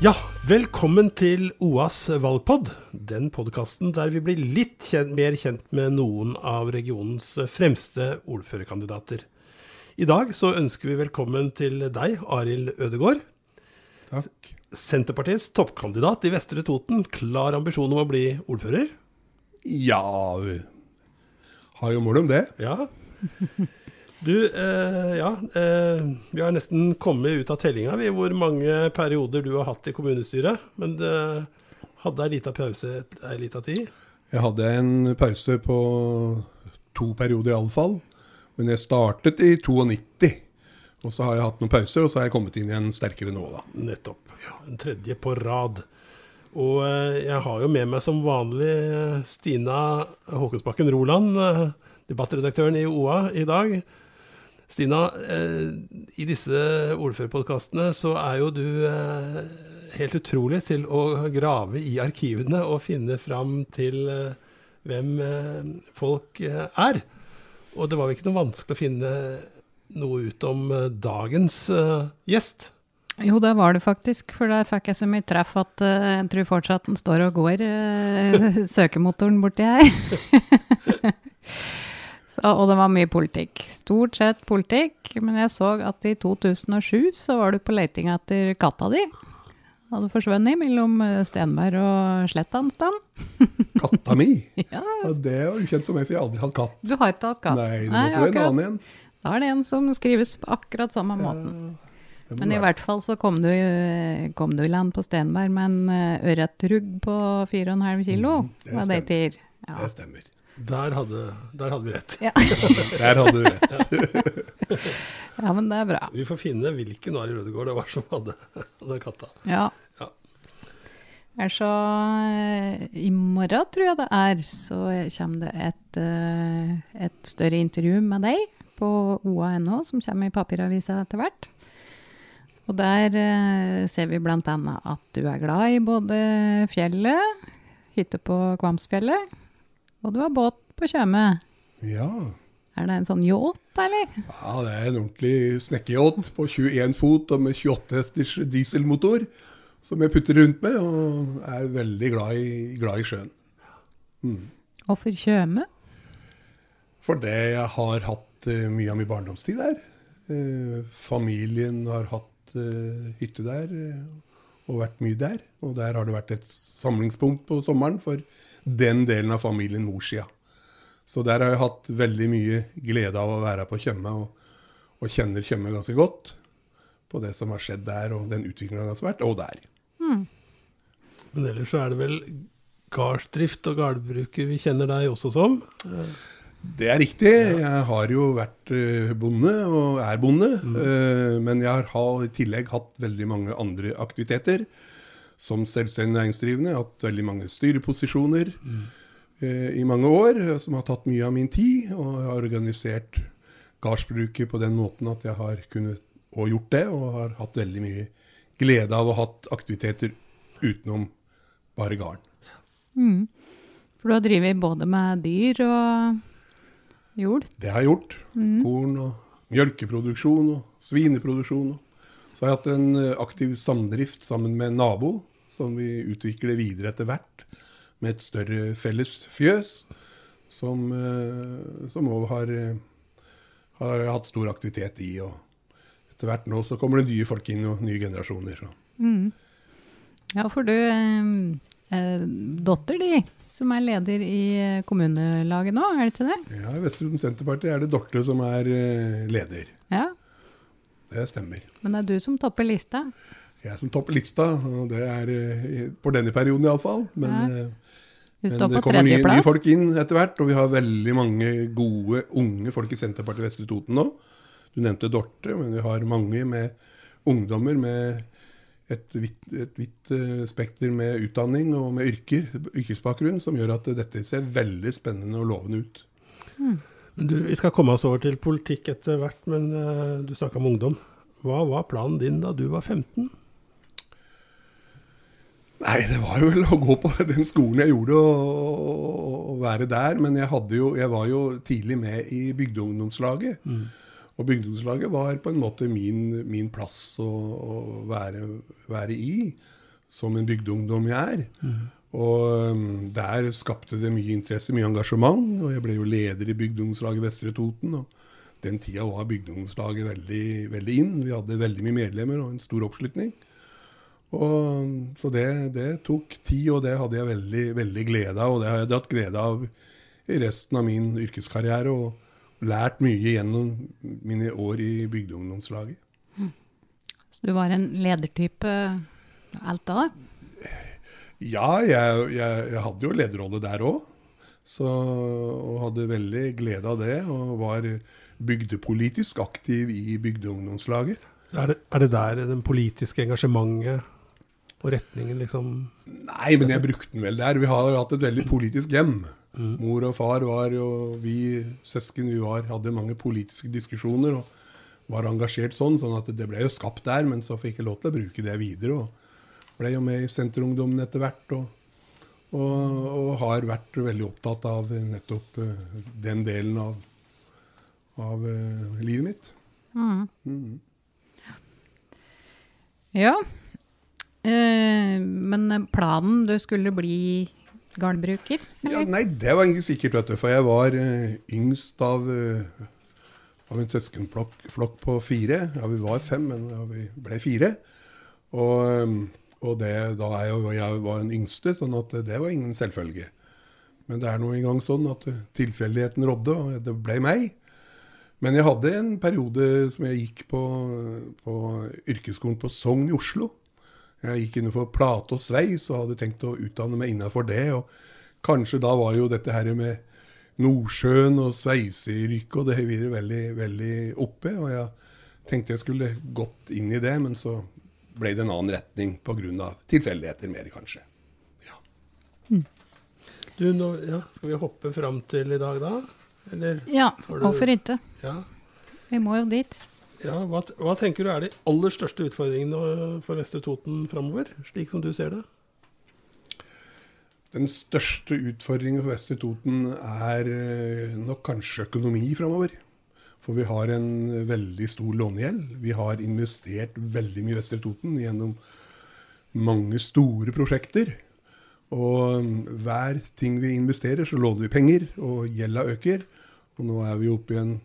Ja, velkommen til OAs valgpod. Den podkasten der vi blir litt kjent, mer kjent med noen av regionens fremste ordførerkandidater. I dag så ønsker vi velkommen til deg, Arild Ødegård. Takk. Senterpartiets toppkandidat i Vestre Toten. Klar ambisjon om å bli ordfører? Ja vi Har jo mål om det. Ja. Du, eh, ja. Eh, vi har nesten kommet ut av tellinga, vi, hvor mange perioder du har hatt i kommunestyret. Men du hadde ei lita pause ei lita tid. Jeg hadde en pause på to perioder iallfall. Men jeg startet i 92. Og så har jeg hatt noen pauser, og så har jeg kommet inn igjen sterkere nå, da. Nettopp. Ja, En tredje på rad. Og eh, jeg har jo med meg som vanlig eh, Stina Håkonsbakken Roland, eh, debattredaktøren i OA i dag. Stina, eh, i disse ordførerpodkastene så er jo du eh, helt utrolig til å grave i arkivene og finne fram til eh, hvem folk er. Og det var vel ikke noe vanskelig å finne noe ut om dagens gjest. Jo, det var det faktisk, for der fikk jeg så mye treff at uh, jeg tror fortsatt den står og går, uh, søkemotoren borti her. og det var mye politikk. Stort sett politikk, men jeg så at i 2007 så var du på leiting etter katta di. Hadde forsvunnet mellom eh, Stenberg og Slettanstand. Katta mi. Ja, det er jo ukjent for meg, for jeg har aldri hatt katt. du har ikke hatt katt? Nei, det måtte være en annen en. Da er det en som skrives på akkurat samme måten. Ja, Men i være- hvert fall så kom du, kom du i land på Stenberg med en eh, ørretrugg på 4,5 kilo. Mm, det det stemmer. Ja. Det stemmer. Der hadde, der hadde vi rett. Ja. Der hadde vi rett. ja, men det er bra. Vi får finne hvilken Ari Rødegård det var som hadde, den katta. Ja. Ja. Altså, I morgen, tror jeg det er, så kommer det et, eh, et større intervju med deg på OA.no, som kommer i papiravisa etter hvert. Og der eh, ser vi bl.a. at du er glad i både fjellet, hytte på Kvamsfjellet, og du har båt på Tjøme. Ja. Er det en sånn yacht, eller? ja, det er en ordentlig snekkeyacht på 21 fot og med 28 hesters dieselmotor. Som jeg putter rundt med, og er veldig glad i, glad i sjøen. For Tjøme? Fordi jeg har hatt uh, mye av min barndomstid der. Uh, familien har hatt uh, hytte der eh, og vært mye der. Og der har det vært et samlingspunkt på sommeren for den delen av familien Morsia. Så der har jeg hatt veldig mye glede av å være på Tjøme, og, og kjenner Tjøme ganske godt. På det som har skjedd der, og den utviklinga som har vært, og der. Men ellers så er det vel gardsdrift og gardbruket vi kjenner deg også som. Det er riktig. Jeg har jo vært eh, bonde, og er bonde. Mm. men jeg har i tillegg hatt veldig mange andre aktiviteter. Som selvstendig næringsdrivende. Jeg har hatt veldig mange styreposisjoner mm. i mange år, eh, som har tatt mye av min tid. Og jeg har organisert gardsbruket på den måten at jeg har kunnet og gjort det. Og har hatt veldig mye glede av å ha hatt aktiviteter utenom bare garden. For du har drevet både med dyr og jord. Det har jeg gjort. Korn og mjølkeproduksjon og svineproduksjon. Så har jeg hatt en eh, aktiv samdrift sammen med en nabo, som vi utvikler videre etter hvert, med et større felles fjøs, som eh, òg har, eh, har hatt stor aktivitet i. Og etter hvert nå så kommer det nye folk inn, og nye generasjoner. Så. Ja, for du eh, eh, Datter di, som er leder i eh, kommunelaget nå, er det ikke det? Ja, I Vesterålen Senterparti er det Dorte som er eh, leder. Ja. Det stemmer. Men det er du som topper lista. Jeg som topper lista, og det er for på denne perioden iallfall. Men, Ja. eh, men det kommer nye, nye folk inn etter hvert, og vi har veldig mange gode, unge folk i Senterpartiet Vestre Toten nå. Du nevnte Dorte, men vi har mange med ungdommer med et vidt, et vidt eh, spekter med utdanning og med yrker, yrkesbakgrunn, som gjør at dette ser veldig spennende og lovende ut. Du, vi skal komme oss over til politikk etter hvert, men uh, du snakka om ungdom. Hva var planen din da du var 15? Nei, det var jo vel å gå på den skolen jeg gjorde og, og, og være der. Men jeg, hadde jo, jeg var jo tidlig med i bygdeungdomslaget. Og bygdeungdomslaget var på en måte min, min plass å, å være, være i, som en bygdeungdom jeg er. Og um, der skapte det mye interesse, mye engasjement. Og jeg ble jo leder i bygdeungdomslaget Vestre Toten. og den tida var bygdeungdomslaget veldig, veldig inn. Vi hadde veldig mye medlemmer og en stor oppslutning. Og, så det, det tok tid, og det hadde jeg veldig, veldig glede av. Og det har jeg hatt glede av i resten av min yrkeskarriere. Og lært mye gjennom mine år i bygdeungdomslaget. Så du var en ledertype alt da? Ja, jeg, jeg, jeg hadde jo lederrolle der òg. Og hadde veldig glede av det. Og var bygdepolitisk aktiv i bygdeungdomslaget. Er det, er det der det politiske engasjementet og retningen liksom Nei, men jeg brukte den vel der. Vi har hatt et veldig politisk hjem. Mor og far var jo Vi søsken vi var, hadde mange politiske diskusjoner og var engasjert sånn. sånn at det ble jo skapt der, men så fikk jeg lov til å bruke det videre. og Ble jo med i Senterungdommen etter hvert. og og, og, har vært veldig opptatt av nettopp uh, den delen av, av uh, livet mitt. Mm. Mm. Ja. Uh, men planen, du skulle bli garnbruker? Ja, nei, det var ikke sikkert, vet du. For jeg var uh, yngst av, av en søskenflokk på fire. Ja, vi var fem, men ja, vi ble fire. Og, um, og det, da jo, jeg var den yngste, sånn at det var ingen selvfølge. Men det er nå engang sånn at tilfeldigheten rådde, og det ble meg. Men jeg hadde en periode som jeg gikk på, på yrkesskolen på Sogn i Oslo. Jeg gikk innenfor plate og sveis og hadde tenkt å utdanne meg innenfor det. og Kanskje da var jo dette her med Nordsjøen og sveiseyrket og det videre veldig, veldig oppe. Og jeg tenkte jeg skulle gått inn i det, men så ble det en annen retning pga. tilfeldigheter mer, kanskje. Ja. Du, nå, ja, Skal vi hoppe fram til i dag, da? Eller Ja, hvorfor ikke? Ja. Vi må jo dit. Ja hva, hva tenker du er de aller største utfordringene for Vestre Toten framover, slik som du ser det? Den største utfordringen for Vestre Toten er eh, nok kanskje økonomi framover. For vi har en veldig stor lånegjeld. Vi har investert veldig mye i Vestre Toten gjennom mange store prosjekter. Og mm, hver ting vi investerer, så låner vi penger, og gjelda øker. Og nå er vi oppe i en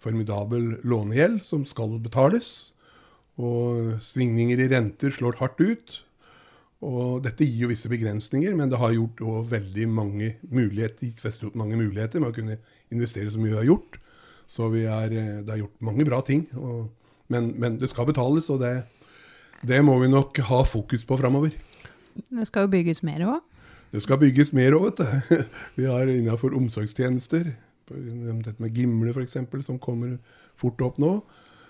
formidabel lånegjeld som skal betales. Og svingninger i renter slår hardt ut. Og dette gir jo visse begrensninger, men det har gjort veldig mange muligheter, gitt Vesterålen mange muligheter med å kunne investere så mye vi har gjort. Så vi er, eh, det har gjort mange bra ting. Og, men, men det skal betales, og det, det må vi nok ha fokus på framover. Det skal jo bygges mer òg. Det skal bygges mer òg, vet du. Vi har innenfor omsorgstjenester. Dette med Gimle f.eks., som kommer fort opp nå.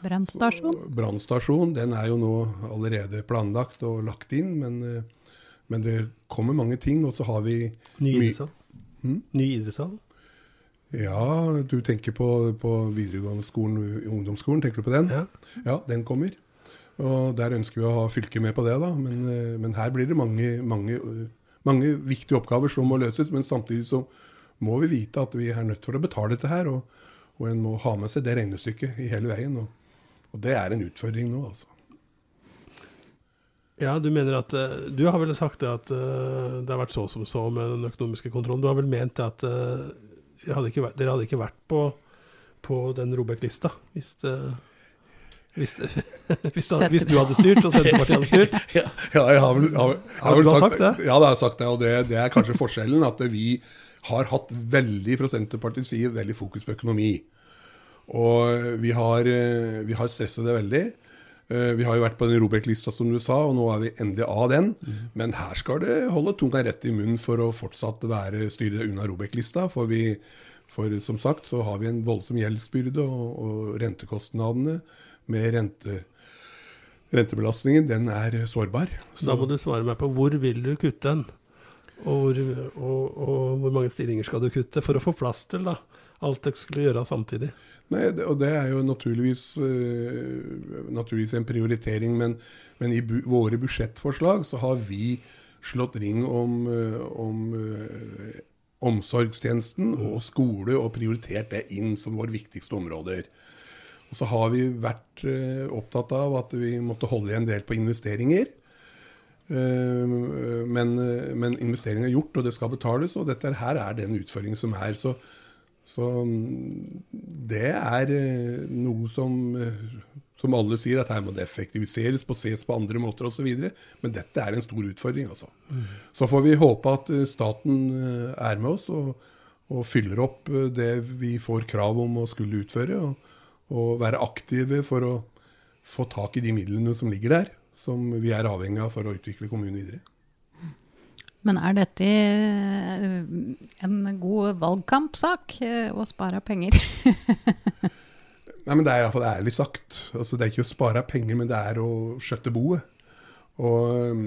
Brannstasjon. Brannstasjon den er jo nå allerede planlagt og lagt inn, men, eh, men det kommer mange ting. Og så har vi Ny idrettshall? Hmm? Ny idrettshall? Ja, du tenker på, på videregående skolen, ungdomsskolen, tenker du på den? Ja. Ja, den kommer. Og der ønsker vi å ha fylket med på det, da. Men, eh, men her blir det mange, mange, mange viktige oppgaver som må løses. Men samtidig så må vi vite at vi er nødt for å betale dette her. Og, og en må ha med seg det regnestykket i hele veien. Og, og det er en utfordring nå, altså. Ja, du mener at eh, Du har vel sagt det at eh, det har vært så som så med den økonomiske kontrollen. Du har vel ment det at eh, hadde ikke dere hadde ikke vært på, på den Robek-lista hvis, det- hvis, hvis, hvis du hadde styrt og Senterpartiet hadde styrt? Ja, jeg har vel, har, jeg Har vel sagt, sagt det? Ja, det har jeg sagt det. Og det, det er kanskje forskjellen. At vi har hatt veldig, fra Senterpartiets side, veldig fokus på økonomi. Og vi har, eh, vi har stresset det veldig. Eh, Vi har jo vært på den Robek-lista, som du sa, og nå er vi endelig av den. Men her skal det holde tunga rett i munnen for å fortsatt være styre unna Robek-lista. For, vi, for som sagt så har vi en voldsom gjeldsbyrde, og, og rentekostnadene med rente, rentebelastningen, den er sårbar. Så da må du svare meg på hvor vil du kutte den? Og hvor, og, og hvor mange stillinger skal du kutte for å få plass til da, alt dere skulle gjøre samtidig? Nei, det, og det er jo naturligvis, uh, naturligvis en prioritering, men, men i bu våre budsjettforslag så har vi slått ring om, uh, om uh, omsorgstjenesten og skole og prioritert det inn som våre viktigste områder. Og så har vi vært opptatt av at vi måtte holde igjen en del på investeringer. Men, men investeringen er gjort, og det skal betales, og dette her er den utfordringen som er. Så så mm, det er eh, noe som, eh, som alle sier, at her må det effektiviseres på ses på andre måter osv. Men dette er en stor utfordring. altså. Mm. Så får vi håpe at eh, staten er med oss og, og, fyller opp det vi får krav om å skulle utføre. Og, og være aktive for å få tak i de midlene som ligger der, som vi er avhengig av for å utvikle kommunen videre. Men er dette eh, en god valgkampsak, eh, å spare penger? Nei, men Det er iallfall ærlig sagt. Altså, det er ikke å spare penger, men det er å skjøtte boet. Og um,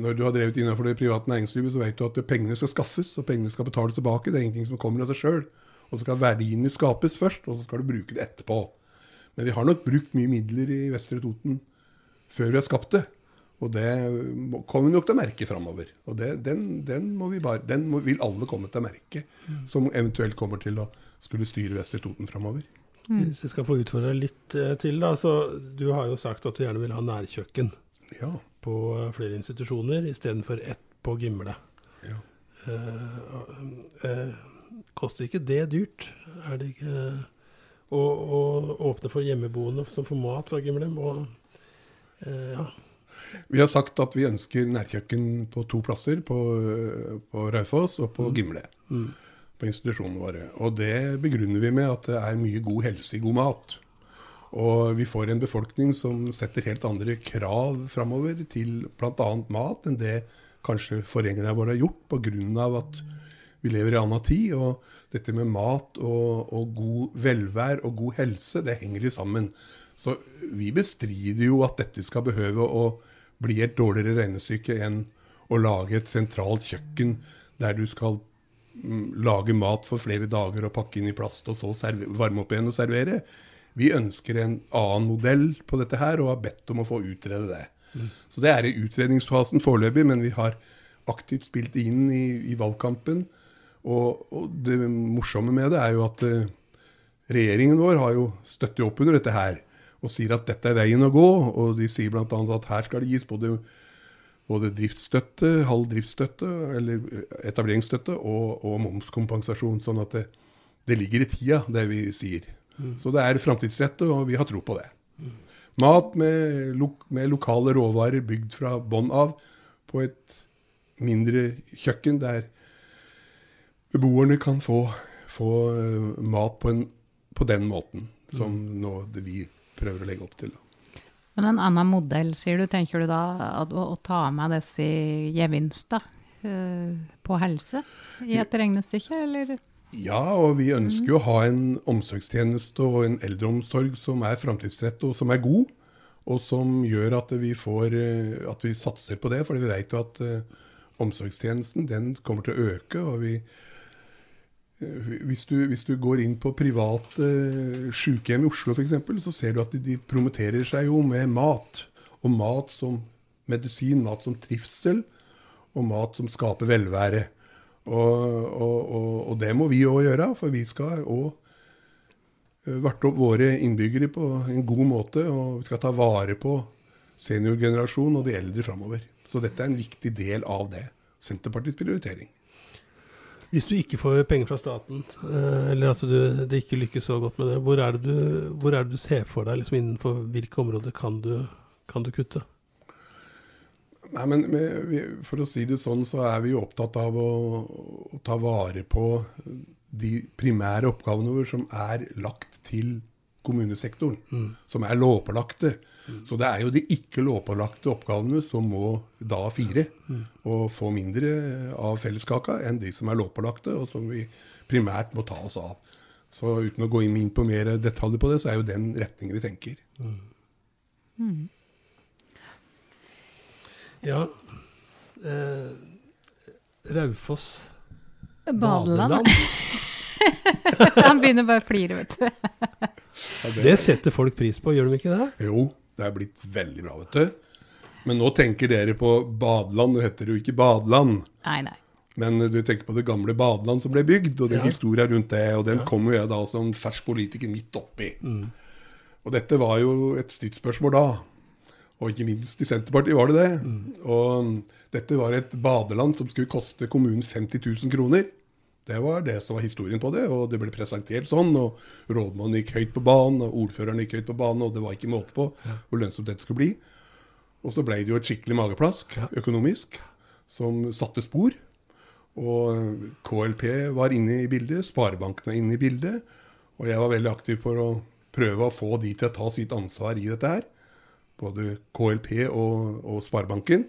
når du har drevet innenfor det private næringslivet, så vet du at pengene skal skaffes, og pengene skal betales tilbake. Det er ingenting som kommer av seg sjøl. Og så skal verdiene skapes først, og så skal du bruke det etterpå. Men vi har nok brukt mye midler i Vestre Toten før vi har skapt det. Og det kommer vi nok til å merke framover. Og det, den, den, bare, den må, vil alle komme til å merke, mm. som eventuelt kommer til å skulle styre Vestre Toten framover. Mm. Hvis jeg skal få utfordre litt eh, til, da. Så du har jo sagt at du gjerne vil ha nærkjøkken ja. på eh, flere institusjoner istedenfor ett på Gimle. Ja. Eh, eh, koster ikke det dyrt? Er det ikke å, å åpne for hjemmeboende som får mat fra Gimle? Eh, ja. Vi har sagt at vi ønsker nærkjøkken på to plasser, på, på Raufoss og på mm. Gimle. Mm. På institusjonene våre. Og det begrunner vi med at det er mye god helse i god mat. Og vi får en befolkning som setter helt andre krav framover til bl.a. mat enn det kanskje forgjengerne våre har gjort, pga. at vi lever i anna tid. Og dette med mat og, og god velvær og god helse, det henger jo sammen. Så vi bestrider jo at dette skal behøve å bli et dårligere regnestykke enn å lage et sentralt kjøkken der du skal mm, lage mat for flere dager og pakke inn i plast, og så varme opp igjen og servere. Vi ønsker en annen modell på dette her, og har bedt om å få utrede det. Så det er i utredningsfasen foreløpig, men vi har aktivt spilt inn i, i valgkampen. Og, og, det morsomme med det er jo at uh, regjeringen vår har jo støttet opp under dette her og sier at dette er veien å gå. Og de sier bl.a. at her skal det gis både, både driftsstøtte, halv driftsstøtte, eller etableringsstøtte, og, og momskompensasjon. Sånn at det, det, ligger i tida, det vi sier. Mm. Så det er framtidsrettet, og vi har tro på det. Mm. Mat med, lo, med, lokale råvarer bygd fra bånn av på et mindre kjøkken der beboerne kan få, få uh, mat på, en, på, den måten som mm. nå det vi prøver å legge opp til. Men en annen modell, sier du, tenker du da å, å ta med disse gevinster uh, på helse i et regnestykke, eller? Ja, og vi ønsker jo å ha en omsorgstjeneste og en eldreomsorg som er framtidsrettet og som er god. Og som gjør at vi, får, eh, at vi satser på det, for vi vet jo at omsorgstjenesten den kommer til å øke. og vi Eh, hvis du, hvis du, går inn på private uh, sykehjem i Oslo f.eks., så ser du at de, de promoterer seg jo med mat. Og mat som medisin, mat som trivsel, og mat som skaper velvære. Og, og, og, og det må vi òg gjøre, for vi skal òg eh, varte opp våre innbyggere på en god måte. Og vi skal ta vare på seniorgenerasjonen og de eldre framover. Så dette er en viktig del av det. Senterpartiets prioritering. Hvis du ikke får penger fra staten, eh, eller altså du, det ikke lykkes så godt med det, hvor er det du, er det du ser for deg? Liksom innenfor hvilke områder kan du, kan du kutte? Nei, men For å si det sånn, så er vi jo opptatt av å, å ta vare på de primære oppgavene våre som er lagt til kommunesektoren, mm. som er lovpålagte. Mm. Så det er jo de ikke lovpålagte oppgavene som må da fire, mm. og få mindre av felleskaka enn de som er lovpålagte, og som vi primært må ta oss av. Så uten å gå inn på mer detaljer på det, så er jo den retningen vi tenker. Mm. Ja. Eh, Raufoss Badeland. Han begynner bare å flire, vet du. Det setter folk pris på, gjør de ikke det? Jo, det er blitt veldig bra, vet du. Men nå tenker dere på badeland. Det heter jo ikke badeland. Nei, nei. Men du tenker på det gamle badeland som ble bygd, og den historia rundt det. Og den kommer jo jeg da som fersk politiker midt oppi. Og dette var jo et stridsspørsmål da. Og ikke minst i Senterpartiet var det det. Og dette var et badeland som skulle koste kommunen 50 000 kroner. Det var det som var historien på det, og det ble presentert sånn. Og rådmannen gikk høyt på banen, og ordføreren gikk høyt på banen, og det var ikke måte på hvor lønnsomt dette skulle bli. Og så ble det jo et skikkelig mageplask økonomisk, som satte spor. Og KLP var inne i bildet, Sparebanken var inne i bildet. Og jeg var veldig aktiv for å prøve å få de til å ta sitt ansvar i dette her. Både KLP og, og Sparebanken.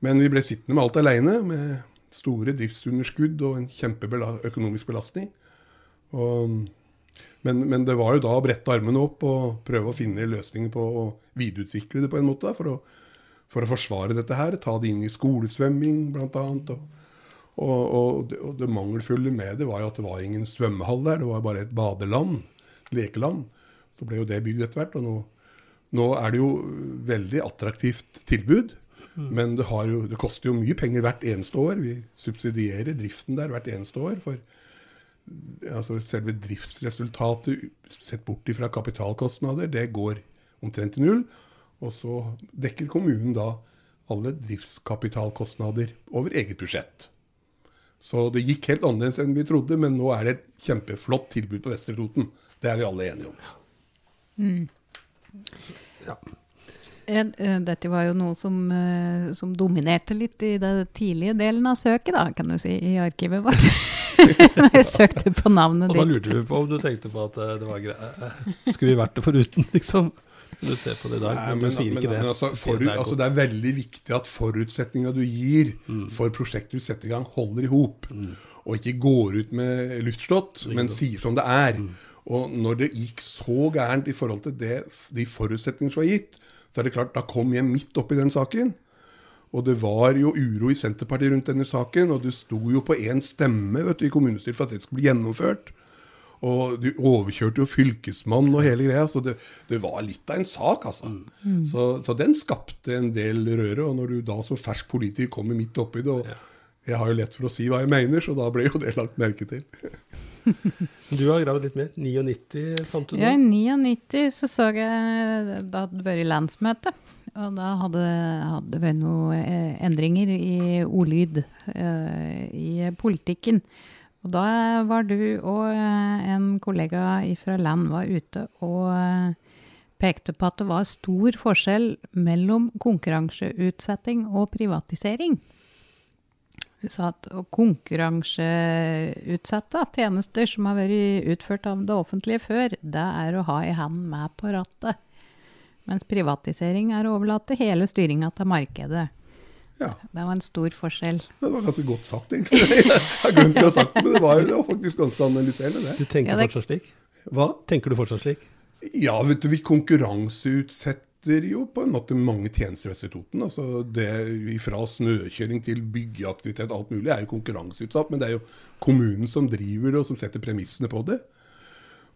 Men vi ble sittende med alt aleine, med store driftsunderskudd og en kjempeøkonomisk belastning. Og, men, men det var jo da å brette armene opp og prøve å finne løsninger på å videreutvikle det på en måte. For å, for å forsvare dette her. Ta det inn i skolesvømming, bl.a. Og, og, og, det, og det mangelfulle med det var jo at det var ingen svømmehall der. Det var bare et badeland. Lekeland. Så ble jo det bygd etter hvert. Og nå, nå er det jo veldig attraktivt tilbud. Men det, har jo, det koster jo mye penger hvert eneste år. Vi subsidierer driften der hvert eneste år. For altså selve driftsresultatet, sett bort ifra kapitalkostnader, det går omtrent til null. Og så dekker kommunen da alle driftskapitalkostnader over eget budsjett. Så det gikk helt annerledes enn vi trodde, men nå er det et kjempeflott tilbud på Vestre Toten. Det er vi alle enige om. Mm. eh, Dette var jo noe som, eh, som dominerte litt i den tidlige delen av søket, da, kan du si, i arkivet vårt. Når jeg søkte på navnet Og da lurte vi på om du tenkte på at eh, det var greit Skulle vi vært det foruten, liksom? Du ser på det i dag. Nei, men, men, du sier men, ikke det. men altså, Du forut, det er altså, det er veldig viktig at forutsetninga du gir for prosjektet du setter i gang, holder i hop. Og ikke går ut med luftslott, men sier som det er. Og når det gikk så gærent i forhold til det, de forutsetninger som var gitt, så er det klart, da kom jeg midt oppi den saken. Og det var jo uro i Senterpartiet rundt denne saken, og det sto jo på én stemme vet du, i kommunestyret for at det skulle bli gjennomført. Og du overkjørte jo fylkesmannen og hele greia, så det, det var litt av en sak, altså. Så, så den skapte en del røre, og når du da som fersk politiker kommer midt oppi det, og jeg har jo lett for å si hva jeg mener, så da ble jo det lagt merke til. Du har gravd litt mer. 99 fant du Ja, I 99 så så jeg Da hadde det vært landsmøte. Og da hadde det vært noen eh, endringer i ordlyd eh, i politikken. Og da var du og eh, en kollega fra land var ute og pekte på at det var stor forskjell mellom konkurranseutsetting og privatisering. Vi sa at å konkurranseutsette tjenester som har vært utført av det offentlige før, det er å ha ei hand med på rattet. Mens privatisering er å overlate hele styringa til markedet. Ja, Det var en stor forskjell. det var ganske godt sagt, egentlig. Jeg har glemt å ha sagt det, men det var jo faktisk ganske analyserende, det. Du tenker Ja, det- fortsatt slik? Hva? Tenker du fortsatt slik? Ja, vet du, vi konkurranseutsetter jo på en måte mange tjenester ved Toten. Altså det Fra snøkjøring til byggeaktivitet, alt mulig, er jo konkurranseutsatt. Men det er jo kommunen som driver det, og som setter premissene på det.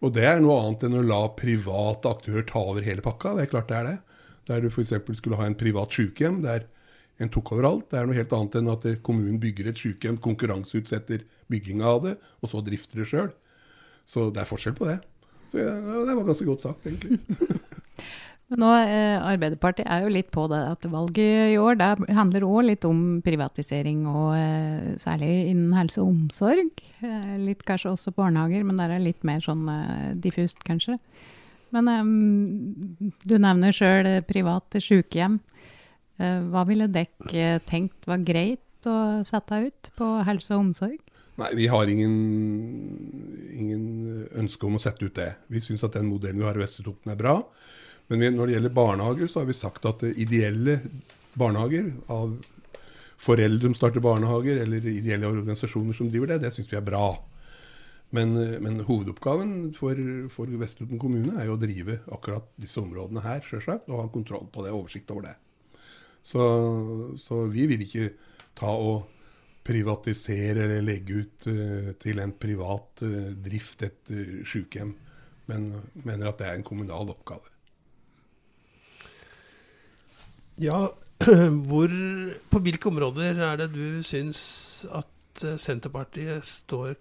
Og det er noe annet enn å la private aktører ta over hele pakka. Det er klart det er det. Der du f.eks. skulle ha en privat sykehjem der en tok over alt. Det er noe helt annet enn at kommunen bygger et sykehjem, konkurranseutsetter bygginga av det, og så drifter det sjøl. Så det er forskjell på det. Så ja, det var ganske godt sagt, egentlig. Nå, eh, Arbeiderpartiet er jo litt på det at valget i år det handler òg litt om privatisering, og eh, særlig innen helse og omsorg. Eh, litt kanskje også barnehager, men der er litt mer sånn diffust, kanskje. Men eh, du nevner sjøl private sykehjem. Eh, hva ville dekk eh, tenkt var greit å sette ut på helse og omsorg? Nei, vi har ingen, ingen ønske om å sette ut det. Vi syns at den modellen vi har i Vestre Toten er bra. Men når det gjelder barnehager, så har vi sagt at eh, ideelle barnehager av foreldre som starter barnehager, eller ideelle organisasjoner som driver det, det syns vi er bra. Men, eh, men hovedoppgaven for, for Vestre Toten kommune er jo å drive akkurat disse områdene her, sjølsagt, og ha kontroll på det, oversikt over det. Så, så vi vil ikke ta og privatisere eller legge ut uh, til en privat uh, drift et uh, sykehjem, men mener at det er en kommunal oppgave. Ja, hvor, på hvilke områder er det du syns at Senterpartiet står,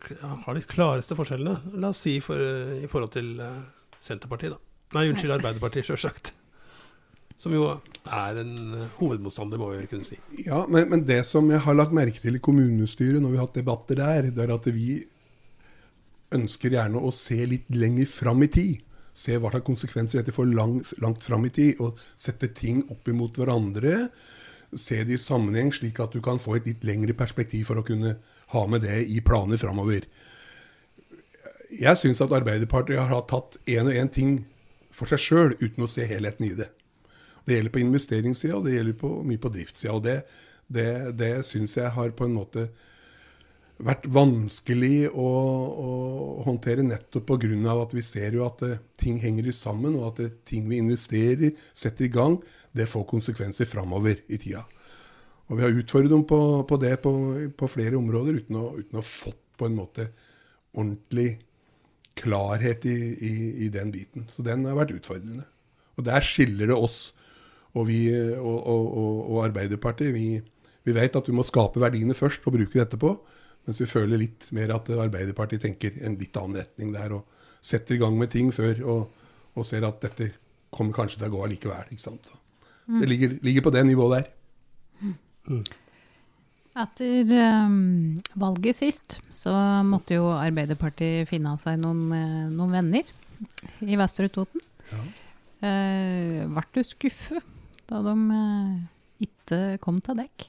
har de klareste forskjellene? La oss si for, i forhold til Senterpartiet, da. Nei, unnskyld, Arbeiderpartiet, sjølsagt. Som jo er en hovedmotstander, må vi kunne si. Ja, men, men, det som jeg har lagt merke til i kommunestyret når vi har hatt debatter der, det er at vi ønsker gjerne å se litt lenger fram i tid. Se hva slags konsekvenser dette får lang, langt fram i tid. Og sette ting opp imot hverandre. Se det i sammenheng, slik at du kan få et litt lengre perspektiv for å kunne ha med det i planer framover. Jeg syns at Arbeiderpartiet har tatt én og én ting for seg sjøl, uten å se helheten i det. Det gjelder på investeringssida, og det gjelder på, mye på driftssida. Og det, det, det syns jeg har på en måte vært vanskelig å, å håndtere nettopp pga. at vi ser jo at uh, ting henger sammen, og at uh, ting vi investerer i, setter i gang, det får konsekvenser framover i tida. Og vi har utfordret dem på, på det på, på, flere områder uten å ha fått på en måte ordentlig klarhet i, i, i, den biten. Så den har vært utfordrende. Og der skiller det oss og, vi, og, og, og Arbeiderpartiet. Vi, vi, vet at vi må skape verdiene først og bruke det etterpå. Mens vi føler litt mer at Arbeiderpartiet tenker en litt annen retning der. Og setter i gang med ting før og, og ser at dette kommer kanskje til å gå allikevel. Ikke sant? Mm. Det ligger, ligger, på det nivået der. Mm. Etter um, valget sist så måtte jo Arbeiderpartiet finne av seg noen, eh, noen venner i Vestre Toten. Ja. Uh, ble du skuffet da de uh, ikke kom til dekk?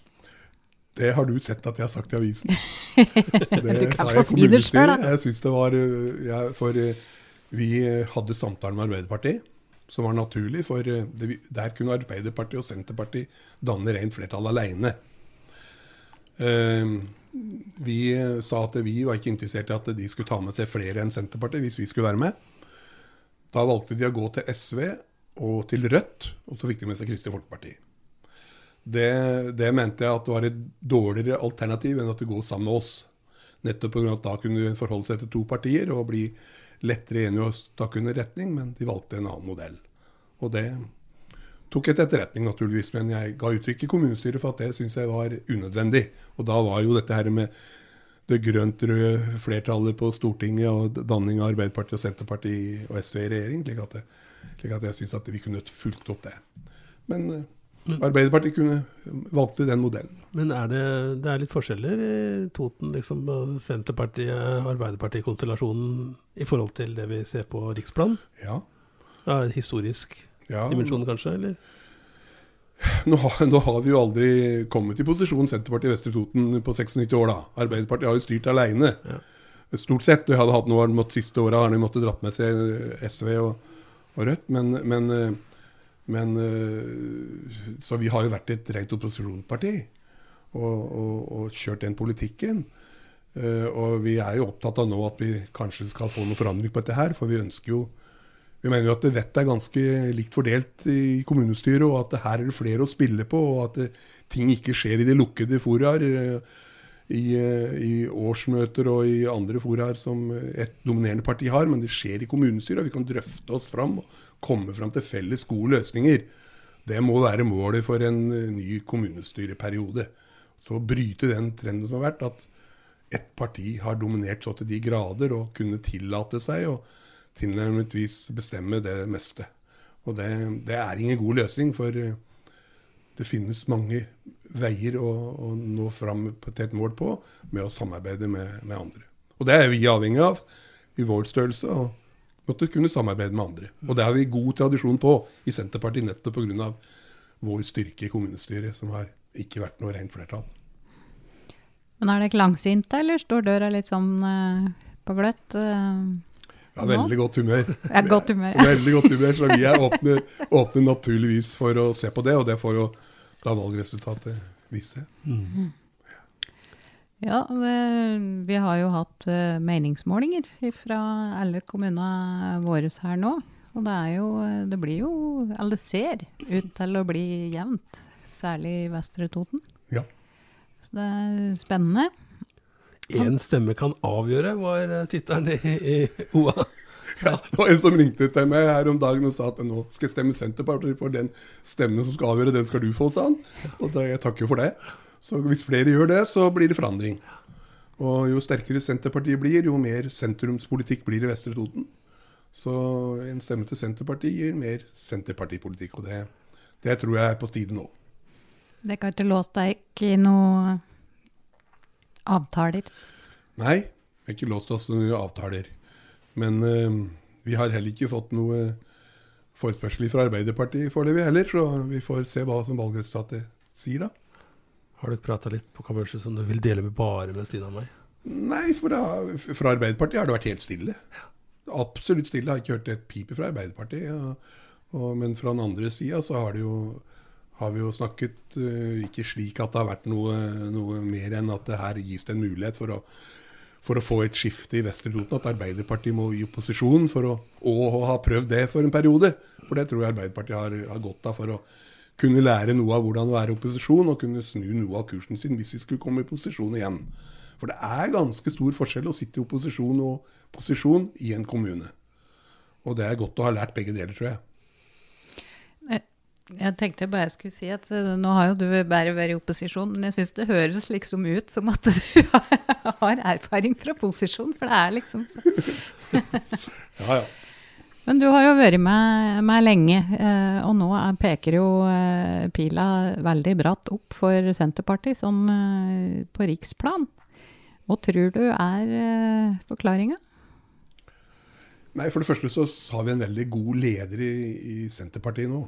Det har du sett at jeg har sagt i avisen. Det sa jeg i kommunestyret. Jeg syns det var jeg, For vi hadde samtale med Arbeiderpartiet, som var naturlig. For det, der kunne Arbeiderpartiet og Senterpartiet danne rent flertall aleine. Vi sa at vi var ikke interessert i at de skulle ta med seg flere enn Senterpartiet hvis vi skulle være med. Da valgte de å gå til SV og til Rødt, og så fikk de med seg Kristelig Folkeparti. Det, det, mente jeg at det var et dårligere alternativ enn at du går sammen med oss. Nettopp pga. at da kunne du forholde seg til to partier og bli lettere enige og stakk under retning, men de valgte en annen modell. Og det tok jeg til etterretning, naturligvis, men jeg ga uttrykk i kommunestyret for at det syns jeg var unødvendig. Og da var jo dette her med det grønt-røde flertallet på Stortinget og danning av Arbeiderpartiet og Senterpartiet og SV i regjering, slik at, det, slik at jeg syns at vi kunne fulgt opp det. Men uh, Arbeiderpartiet kunne valgte den modellen. Men er det, det er litt forskjeller i Toten, liksom, Senterpartiet-Arbeiderpartiet-konstellasjonen i forhold til det vi ser på riksplan? Ja. ja historisk ja, dimensjon, kanskje? eller? Nå har, nå har, vi jo aldri kommet i posisjon Senterpartiet i Vestre Toten på 96 år, da. Arbeiderpartiet har jo styrt aleine. Ja. Stort sett. De hadde hatt noe måtte, Siste åra har de måttet dratt med seg SV og, og Rødt. Men, men, men, Så vi har jo vært et rent opposisjonsparti og, og, og, kjørt den politikken. Og vi er jo opptatt av nå at vi kanskje skal få noe forandring på dette her, for vi ønsker jo vi mener jo at vettet er ganske likt fordelt i kommunestyret, og at her er det flere å spille på, og at ting ikke skjer i de lukkede foraer. I, eh, I, årsmøter og i andre foraer som et dominerende parti har, men det skjer i kommunestyret. og Vi kan drøfte oss fram og komme fram til felles gode løsninger. Det må være målet for en eh, ny kommunestyreperiode. Så bryte den trenden som har vært, at ett parti har dominert så til de grader og kunne tillate seg å tilnærmetvis bestemme det meste. Og det, det, er ingen god løsning, for eh, det finnes mange veier å, å nå fram til et mål på med å samarbeide med, med, andre. Og det er vi avhengig av i vår størrelse. å måtte kunne samarbeide med andre. Og det har vi god tradisjon på i Senterpartiet, nettopp pga. vår styrke i kommunestyret, som har ikke vært noe rent flertall. Men er dere langsinte, eller står døra litt sånn uh, på gløtt? Uh ja, veldig godt humør. Ja, godt humør. veldig godt humør, Så vi er åpne, åpne, naturligvis for å se på det, og det får jo da valgresultatet vise. Mm. Ja, vi har jo hatt eh, meningsmålinger fra alle kommunene våre her nå. Og det er jo Det blir jo Eller ser ut til å bli jevnt. særlig i Vestre Toten. Ja. Så det er spennende. Én stemme kan avgjøre, var eh, tittelen i, i OA. Ja, det var en som ringte til meg her om dagen og sa at nå skal jeg stemme Senterpartiet for den stemmen som skal avgjøre, den skal du få, sa han. Og da, jeg takker jo for det. Så hvis flere gjør det, så blir det forandring. Og jo sterkere Senterpartiet blir, jo mer sentrumspolitikk blir i Vestre Toten. Så en stemme til Senterpartiet gir mer Senterpartipolitikk, og det, det tror jeg er på tide nå. Det kan ikke låst deg i noen avtaler? Nei, vi har ikke låst oss noen avtaler. Men eh, vi har heller ikke fått noe forespørsel fra Arbeiderpartiet foreløpig heller, så vi får se hva som valgresultatet sier da. Har dere prata litt på kammerset som du vil dele med bare med Stina og meg? Nei, fra, fra Arbeiderpartiet har det vært helt stille. Absolutt stille. Jeg har ikke hørt et pip fra Arbeiderpartiet. Og, og, men fra den andre sida så har, jo, har, vi jo snakket uh, ikke slik at det har vært noe, noe mer enn at det her gis det en mulighet for å, for å få et skifte i Vestre Toten. At Arbeiderpartiet må i opposisjon for å, å ha prøvd det for en periode. For det tror jeg Arbeiderpartiet har, har godt av for å kunne lære noe av hvordan å være i opposisjon, og kunne snu noe av kursen sin hvis de skulle komme i posisjon igjen. For det er ganske stor forskjell å sitte i opposisjon og posisjon i en kommune. Og det er godt å ha lært begge deler, tror jeg. Jeg tenkte bare jeg skulle si at eh, nå har jo du bare vært i opposisjon, men jeg syns det høres liksom ut som at du har erfaring fra posisjon, for det er liksom så. ja, ja. Men du har jo vært med, med lenge, eh, og nå er, peker jo eh, pila veldig bratt opp for Senterpartiet, sånn på riksplan. Hva tror du er forklaringa? Nei, For det første så har vi en veldig god leder i, i Senterpartiet nå.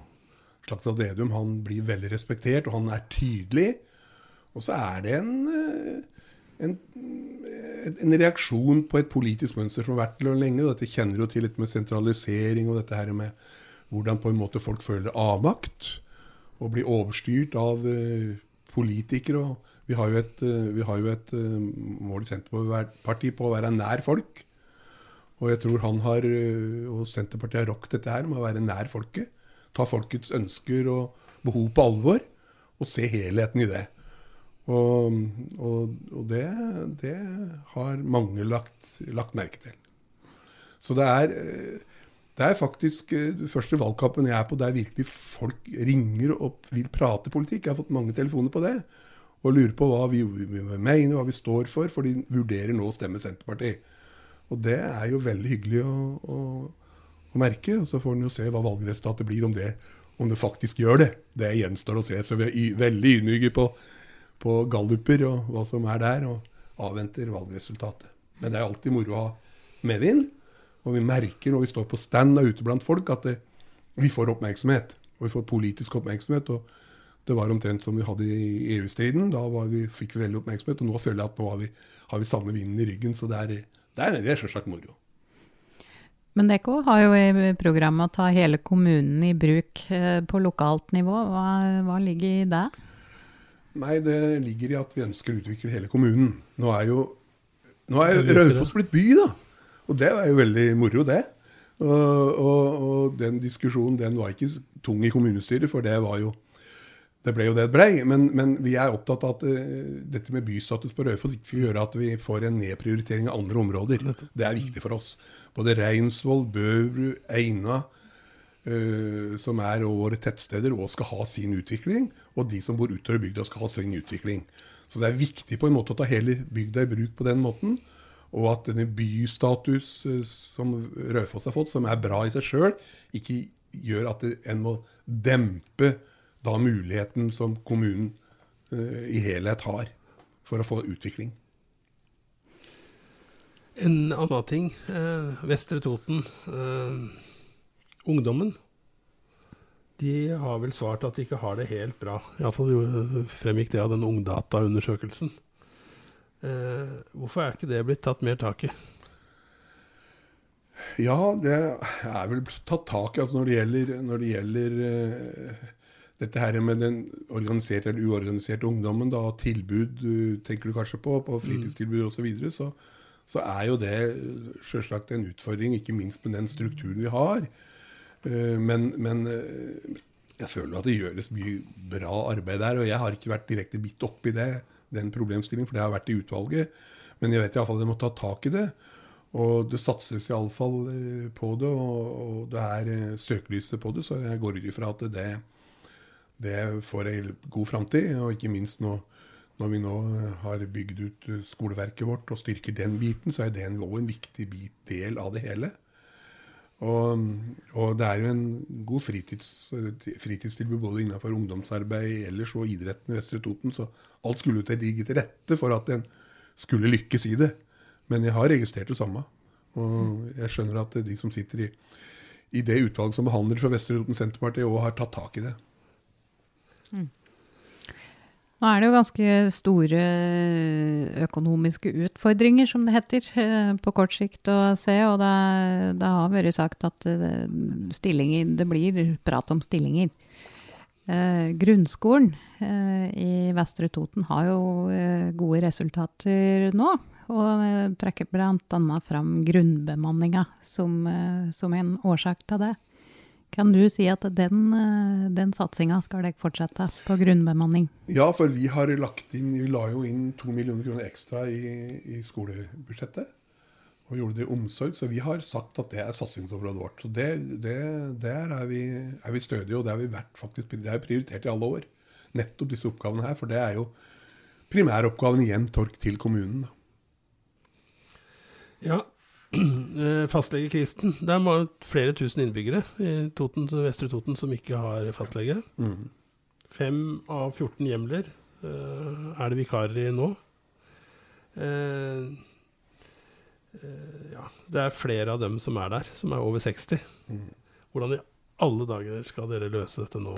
Slagsvold Vedum han blir veldig respektert, og han er tydelig. Og så er det en, en en reaksjon på et politisk mønster som har vært der lenge. Dette kjenner jo til litt med sentralisering og dette her med hvordan på en måte folk føler avmakt. Og blir overstyrt av uh, politikere. Og vi har jo et, har jo et mål i Senterpartiet på å være nær folk. Og jeg tror han har, og Senterpartiet har rocket dette her med å være nær folket. Ta folkets ønsker og behov på alvor, og se helheten i det. Og, og, og det, det, har mange lagt, lagt, merke til. Så det er, det er faktisk den første valgkampen jeg er på der virkelig folk ringer og vil prate politikk. Jeg har fått mange telefoner på det. Og lurer på hva vi, vi mener, hva vi står for, for de vurderer nå å stemme Senterpartiet. Og det er jo veldig hyggelig å, å, å merke. Og så får en jo se hva valgresultatet blir, om det, om det faktisk gjør det. Det gjenstår å se. Så vi er veldig ydmyke på på galluper og hva som er der, og avventer valgresultatet. Men det er alltid moro å ha medvind. Og vi merker når vi står på stand og ute blant folk, at det, vi får oppmerksomhet. Og vi får politisk oppmerksomhet. og det var omtrent som vi hadde i EU-striden. Da vi, fikk vi veldig oppmerksomhet. Og nå føler jeg at nå har vi, har vi samme vinden i ryggen. Så det er, er, det er selvsagt moro. Men Deko har jo i programmet å ta hele kommunen i bruk eh, på lokalt nivå. Hva, hva ligger i det? Nei, det ligger i at vi ønsker å utvikle hele kommunen. Nå er jo nå er Raufoss blitt by, da. Og det er jo veldig moro, det. Og, og, og, den diskusjonen den var ikke tung i kommunestyret, for det var jo det ble jo det det ble. Men, men vi er opptatt av at uh, dette med bystatus på Raufoss ikke skal gjøre at vi får en nedprioritering av andre områder. Det er viktig for oss. Både Reinsvoll, Bøbru, Eina, Uh, som er våre tettsteder og skal ha sin utvikling. Og de som bor utover bygda skal ha sin utvikling. Så det er viktig på en måte å ta hele bygda i bruk på den måten. Og at denne bystatus uh, som Raufoss har fått, som er bra i seg sjøl, ikke gjør at en må dempe da muligheten som kommunen uh, i helhet har for å få utvikling. En annen ting. Vestre Toten ungdommen de har vel svart at de ikke har det helt bra. Iallfall fremgikk det av den Ungdata-undersøkelsen. Eh, hvorfor er ikke det blitt tatt mer tak i? Ja, det er vel tatt tak i altså når det gjelder, når det gjelder uh, dette her med den organiserte eller uorganiserte ungdommen. da, Tilbud uh, tenker du kanskje på, på fritidstilbud osv. Så, videre, så så er jo det selvsagt en utfordring, ikke minst med den strukturen vi har. Eh, men, men, eh, jeg føler at det gjøres mye bra arbeid der. Og jeg har ikke vært direkte bitt oppi det, den problemstillingen, for det har vært i utvalget. Men jeg vet iallfall at jeg må ta tak i det. Og det satses iallfall eh, på det, og, og det er eh, søkelyset på det. Så jeg går ut ifra at det, det får ei god framtid. Og ikke minst nå, når vi nå har bygd ut skoleverket vårt og styrker den biten, så er det òg en viktig bit, del av det hele. Og, og, det er jo en god fritids, fritidstilbud både innenfor ungdomsarbeid ellers og idretten i Vestre Toten, så alt skulle til ligge til rette for at en skulle lykkes i det. Men jeg har registrert det samme. Og jeg skjønner at de som sitter i, i det utvalget som behandler fra Vestre Toten Senterparti, òg har tatt tak i det. Mm. Nå er det jo ganske store økonomiske utfordringer, som det heter, eh, på kort sikt å se. Og det, det har vært sagt at eh, stillinger, det blir prat om stillinger. Eh, grunnskolen eh, i Vestre Toten har jo eh, gode resultater nå. Og trekker bl.a. fram grunnbemanninga som, eh, som en årsak til det. Kan du si at den, eh, den satsinga skal dere fortsette på grunnbemanning? Ja, for vi har lagt inn, vi la jo inn to millioner kroner ekstra i, i skolebudsjettet. Og gjorde det i omsorg. Så vi har sagt at det er satsingsområdet vårt. Så det, det, Der er vi, er vi stødige, og det har vi vært faktisk, det er prioritert i alle år. Nettopp disse oppgavene her. For det er jo primæroppgaven igjen Tork, til kommunen. Ja, Eh, fastlegekrisen. Det er flere tusen innbyggere i Toten, Vestre Toten som ikke har fastlege. Mm. Fem av 14 hjemler uh, er det vikarer i nå. Uh, uh, ja, det er flere av dem som er der, som er over 60. Mm. Hvordan i alle dager skal dere løse dette nå?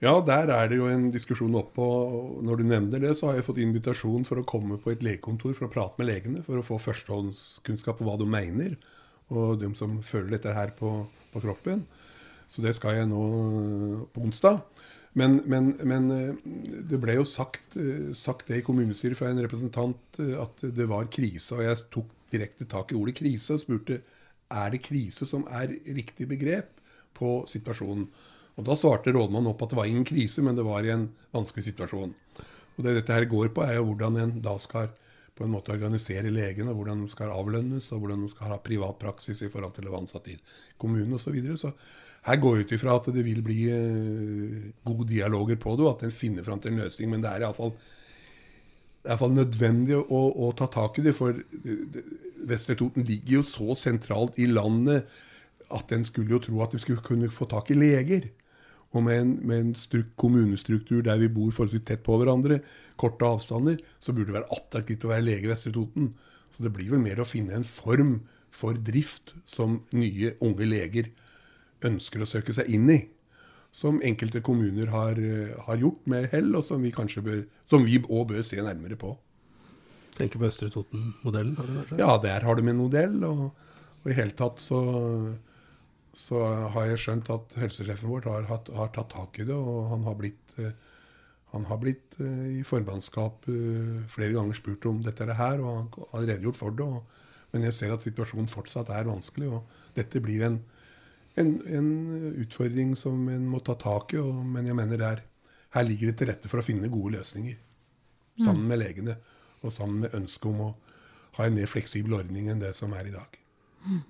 Ja, der er det jo en diskusjon oppå. Når du nevner det, så har jeg fått invitasjon for å komme på et legekontor for å prate med legene. For å få førstehåndskunnskap på hva de mener, og de som føler dette her på, på kroppen. Så det skal jeg nå på onsdag. Men, men, men det ble jo sagt, sagt, det i kommunestyret fra en representant at det var krise. Og jeg tok direkte tak i ordet krise og spurte er det krise som er riktig begrep på situasjonen. Og Da svarte rådmannen opp at det var ingen krise, men det var i en vanskelig situasjon. Og Det dette her går på, er jo hvordan en da skal på en måte organisere legene, hvordan de skal avlønnes, og hvordan de skal ha privat praksis i forhold til å være ansatt i kommunen osv. Så, videre. så her går jeg ut ifra at det vil bli uh, gode dialoger på det, og at en finner fram til en løsning. Men det er iallfall fall nødvendig å, å, ta tak i det, for eh, Vestre Toten ligger jo så sentralt i landet at en skulle jo tro at de skulle kunne få tak i leger. Og med en, med en kommunestruktur der vi bor forholdsvis tett på hverandre, korte avstander, så burde det være attraktivt å være lege i Vestre Toten. Så det blir vel mer å finne en form for drift som nye, unge leger ønsker å søke seg inn i. Som enkelte kommuner har, har gjort med hell, og vi som vi òg bør se nærmere på. Tenker på Østre Toten-modellen? Ja, der har de en modell. Og, og i hele tatt så så har jeg skjønt at helsesjefen vår har, har, tatt tak i det. Og han har blitt, eh, han har blitt eh, i formannskap eh, flere ganger spurt om dette er det her, og han har redegjort for det. Og, men jeg ser at situasjonen fortsatt er vanskelig, og dette blir en, en, en utfordring som en må ta tak i. Og, men jeg mener der, her ligger det til rette for å finne gode løsninger. Sammen med legene, og sammen med ønsket om å ha en mer fleksibel ordning enn det som er i dag. Mm.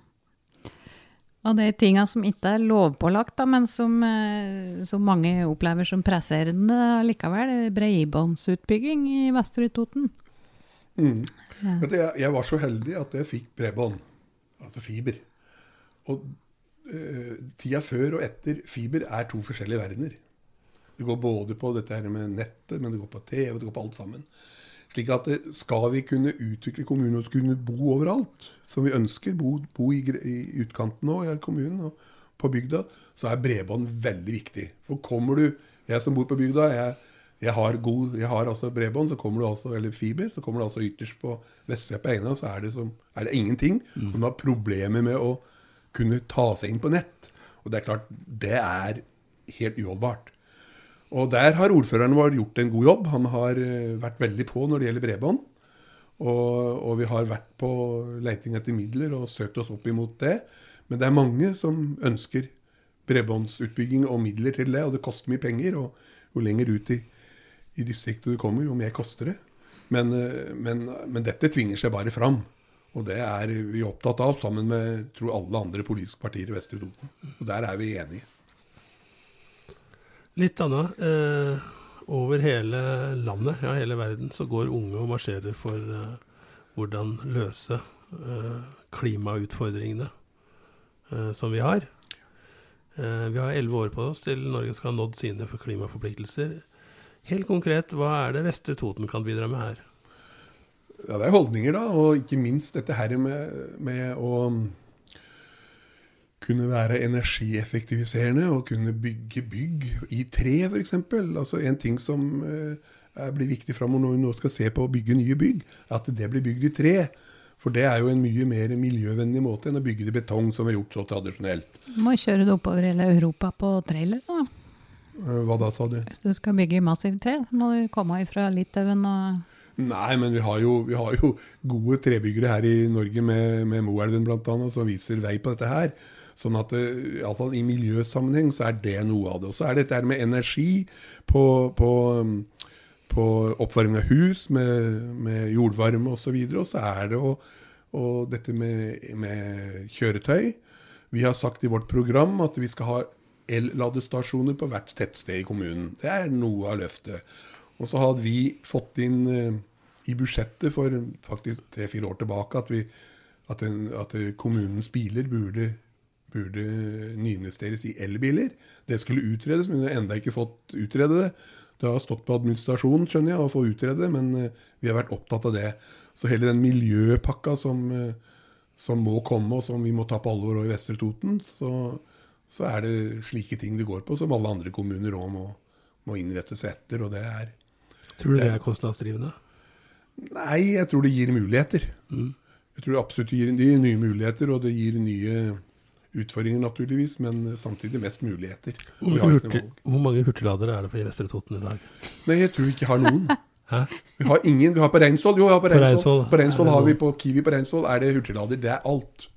Og de tinga som ikke er lovpålagt, da, men som, eh, som, mange opplever som presserende likevel, bredbåndsutbygging i Vestre Toten. Mm. Ja. Jeg, jeg, var så heldig at jeg fikk bredbånd, altså fiber. Og eh, tida før og etter fiber er to forskjellige verdener. Det går både på dette her med nettet, men det går på TV, det går på alt sammen. Slik at eh, skal vi kunne utvikle kommunen og kunne bo overalt, som vi ønsker, bo, bo i, i, utkanten og i kommunen og på bygda, så er bredbånd veldig viktig. For kommer du Jeg som bor på bygda, jeg, jeg har, god, jeg har altså bredbånd, så kommer du altså, eller fiber, så kommer du altså ytterst på vestsida på Eina, så er det, som, er det ingenting. Mm. Og du har problemer med å kunne ta seg inn på nett. Og det er klart, det er helt uholdbart. Og der har ordføreren vår gjort en god jobb. Han har eh, vært veldig på når det gjelder bredbånd. Og, og, vi har vært på leiting etter midler og søkt oss opp imot det. Men det er mange som ønsker bredbåndsutbygging og midler til det, og det koster mye penger. Og jo lenger ut i, i distriktet du kommer, jo mer koster det. Men, eh, men, men, dette tvinger seg bare fram. Og det er vi opptatt av, sammen med tror alle andre politiske partier i Vestre Toten. Og der er vi enige. Litt annet. Eh, over hele landet, ja hele verden, så går unge og marsjerer for eh, hvordan løse eh, klimautfordringene eh, som vi har. Eh, vi har elleve år på oss til Norge skal ha nådd sine klimaforpliktelser. Helt konkret, hva er det Vestre Toten kan bidra med her? Ja, Det er holdninger, da. Og ikke minst dette her med, med å kunne være energieffektiviserende og kunne bygge bygg i tre, f.eks. Altså en ting som uh, blir viktig framover når vi nå skal se på å bygge nye bygg, at det blir bygd i tre. For det er jo en mye mer miljøvennlig måte enn å bygge det i betong, som er gjort så tradisjonelt. Du må kjøre det oppover hele Europa på trailer, da. Uh, hva da, sa du? Hvis du skal bygge i massivt tre, må du komme fra Litauen og Nei, men vi har, jo, vi har jo gode trebyggere her i Norge med, med Moelven bl.a. som viser vei på dette her. Sånn at uh, iallfall i miljøsammenheng så er det noe av det. Og så er det dette med energi på, på, på oppvarming av hus med, med jordvarme osv. Og, så og så er det og, og dette med, med, kjøretøy. Vi har sagt i vårt program at vi skal ha el-ladestasjoner på hvert tettsted i kommunen. Det er noe av løftet. Og så hadde vi fått inn uh, i budsjettet for faktisk tre-fire år tilbake at, vi, at, en, at kommunens biler burde, burde nyinvesteres i elbiler. Det skulle utredes, men vi har ennå ikke fått utrede det. Det har stått på administrasjonen skjønner jeg, å få utrede det, men uh, vi har vært opptatt av det. Så hele den miljøpakka som, uh, som må komme, og som vi må ta på alvor i Vestre Toten, så, så, er det slike ting det går på, som alle andre kommuner òg må, må innrette seg etter. og det er Tror du det er kostnadsdrivende? Nei, jeg tror det gir muligheter. Mm. Jeg tror det absolutt gir, nye, nye muligheter, og det gir nye utfordringer, naturligvis, men samtidig mest muligheter. Hvor, hurtig, hvor mange hurtigladere er det på Vestre Toten i dag? Nei, jeg tror vi ikke har noen. Hæ? Vi har ingen. Vi har på Reinsvoll. Jo, på Reinsvoll, på Reinsvoll har vi på Kiwi på Reinsvoll er det hurtiglader. Det er alt.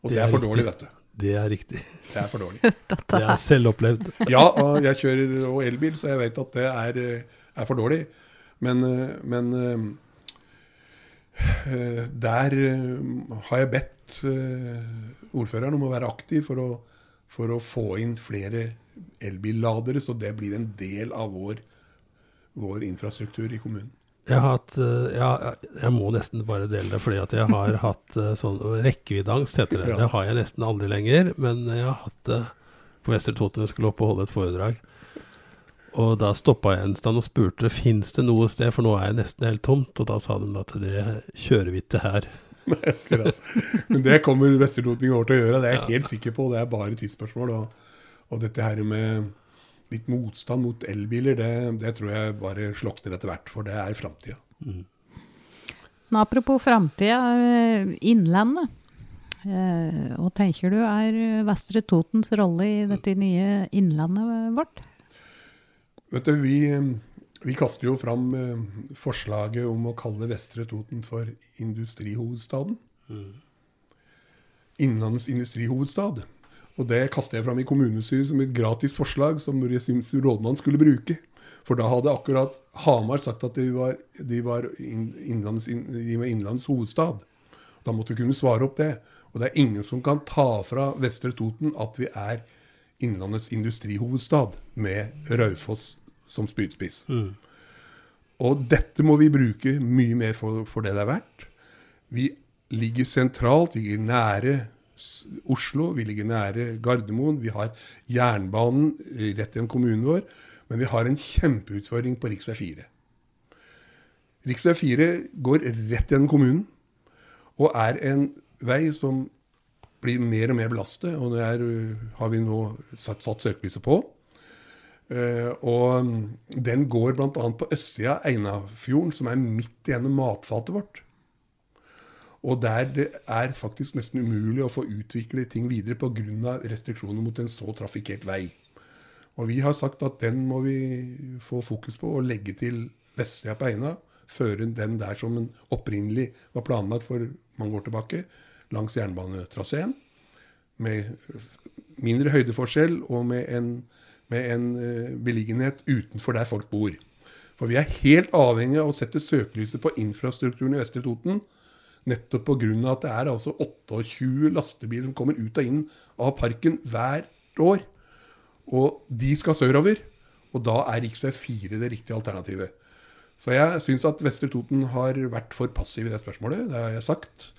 Og det, det er, for dårlig, vet du. Det er riktig. Det er for dårlig. det er selvopplevd. ja, og jeg kjører og elbil, så jeg vet at det er, er for dårlig. Men, men Eh, der eh, har jeg bedt eh, ordføreren om å være aktiv for å, for å få inn flere elbilladere, så det blir en del av vår, vår infrastruktur i kommunen. Jeg, har hatt, ja, jeg må nesten bare dele det, fordi at jeg har hatt sånn rekkeviddeangst, heter det. Det har jeg nesten aldri lenger, men jeg har hatt det på Vestre Toten. Jeg skulle opp og holde et foredrag. Og da stoppa jeg en stand og spurte fins det noe sted, for nå er jeg nesten helt tomt. Og da sa de at det kjører vi til her. Men det kommer Vestertoting over til å gjøre, det er jeg helt sikker på. Det er bare tidsspørsmål. Og, og, dette her med litt motstand mot elbiler, det, det tror jeg bare slokner etter hvert. For det er framtida. Mm. Apropos framtida, eh, Innlandet. Eh, hva tenker du er Vestre Totens rolle i dette nye innlandet vårt? Vet du, vi, vi kaster jo fram eh, forslaget om å kalle Vestre Toten for industrihovedstaden. Mm. Innlandets industrihovedstad. Og det kaster jeg fram i kommunestyret som et gratis forslag som jeg syns rådmannen skulle bruke. For da hadde akkurat Hamar sagt at de var, de var, innlands, innlandets hovedstad. Da måtte vi kunne svare opp det. Og det er ingen som kan ta fra Vestre Toten at vi er Innlandets industrihovedstad med Raufoss som spydspiss. Mm. Og dette må vi bruke mye mer for, for, det det er verdt. Vi ligger sentralt, vi ligger nære Oslo, vi ligger nære Gardermoen. Vi har jernbanen rett gjennom kommunen vår. Men vi har en kjempeutfordring på rv. 4. Rv. 4 går rett gjennom kommunen og er en vei som blir mer og mer belastet. Og det er, har vi nå satt, satt søkelyset på. Uh, og den går bl.a. på østsida av Einafjorden, som er midt gjennom matfatet vårt. Og der det er faktisk nesten umulig å få utvikle ting videre pga. restriksjoner mot en så trafikkert vei. Og vi har sagt at den må vi få fokus på og legge til vestsida på Eina. Føre den der som den opprinnelig var planlagt for mange år tilbake, langs jernbanetraseen. med mindre høydeforskjell og med en, med en eh, beliggenhet utenfor der folk bor. For vi er helt avhengig av å sette søkelyset på infrastrukturen i Vestre Toten. Nettopp pga. at det er altså 28 lastebiler som kommer ut og inn av parken hvert år. Og de skal sørover. Og da er rv. 4 det riktige alternativet. Så jeg syns at Vestre Toten har vært for passiv i det spørsmålet. Det har jeg sagt.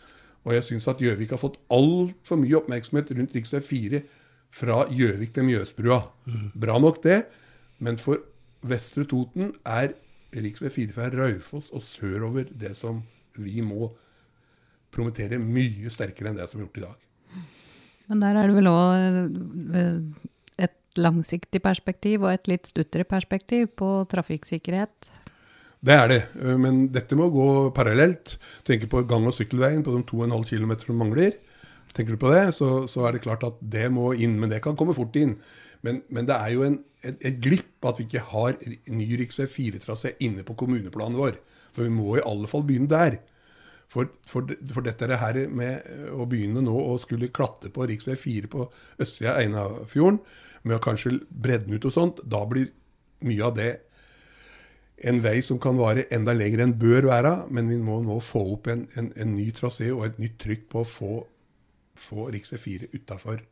Og jeg syns at Gjøvik har fått altfor mye oppmerksomhet rundt rv. 4 fra Gjøvik til Mjøsbrua. Bra nok det, men for Vestre Toten er rv. 4 fra Raufoss og sørover det som vi må promotere mye sterkere enn det som er gjort i dag. Men der er det vel òg et langsiktig perspektiv og et litt stuttere perspektiv på trafikksikkerhet? Det er det, men dette må gå parallelt. Tenk på gang- og sykkelveien på de 2,5 km som mangler. Tenker du på det, så, så, er det klart at det må inn. Men det kan komme fort inn. Men, men det er jo en, et, et, glipp at vi ikke har ny rv. 4-trasé inne på kommuneplanen vår. For vi må i alle fall begynne der. For, for, for dette her med å begynne nå å skulle klatte på rv. 4 på østsida av Einafjorden, med å kanskje bredde den ut og sånt, da blir mye av det en vei som kan vare enda lenger enn bør være. Men vi må nå få opp en, en, en ny trasé og et nytt trykk på å få, få rv. 4 utafor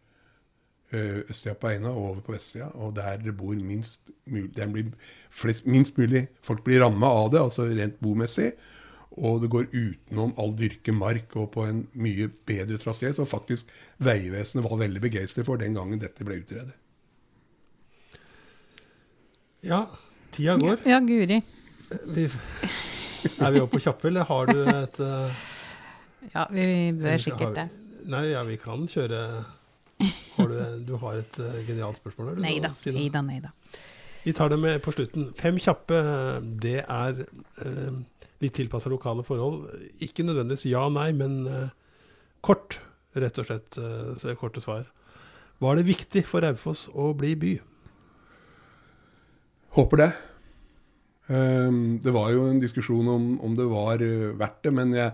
østsida på Eina og over på vestsida, og der det bor minst mulig, flest, minst mulig folk blir ramma av det, altså rent bomessig. Og det går utenom all dyrke mark og på en mye bedre trasé, som faktisk Vegvesenet var veldig begeistret for den gangen dette ble utredet. Ja, tida går. Ja, guri. Vi, er vi oppe på kjappe, eller har du et uh, Ja, vi bør sikkert det. Nei, ja, vi kan kjøre har du, du, har et uh, genialt spørsmål? Nei da. Nei da, nei da. Vi tar det med på slutten. Fem kjappe, det er uh, litt tilpassa lokale forhold. Ikke nødvendigvis ja, nei, men uh, kort, rett og slett. Uh, korte svar. Var det viktig for Raufoss å bli by? Håper det. Um, det var jo en diskusjon om, om det var uh, verdt det, men jeg,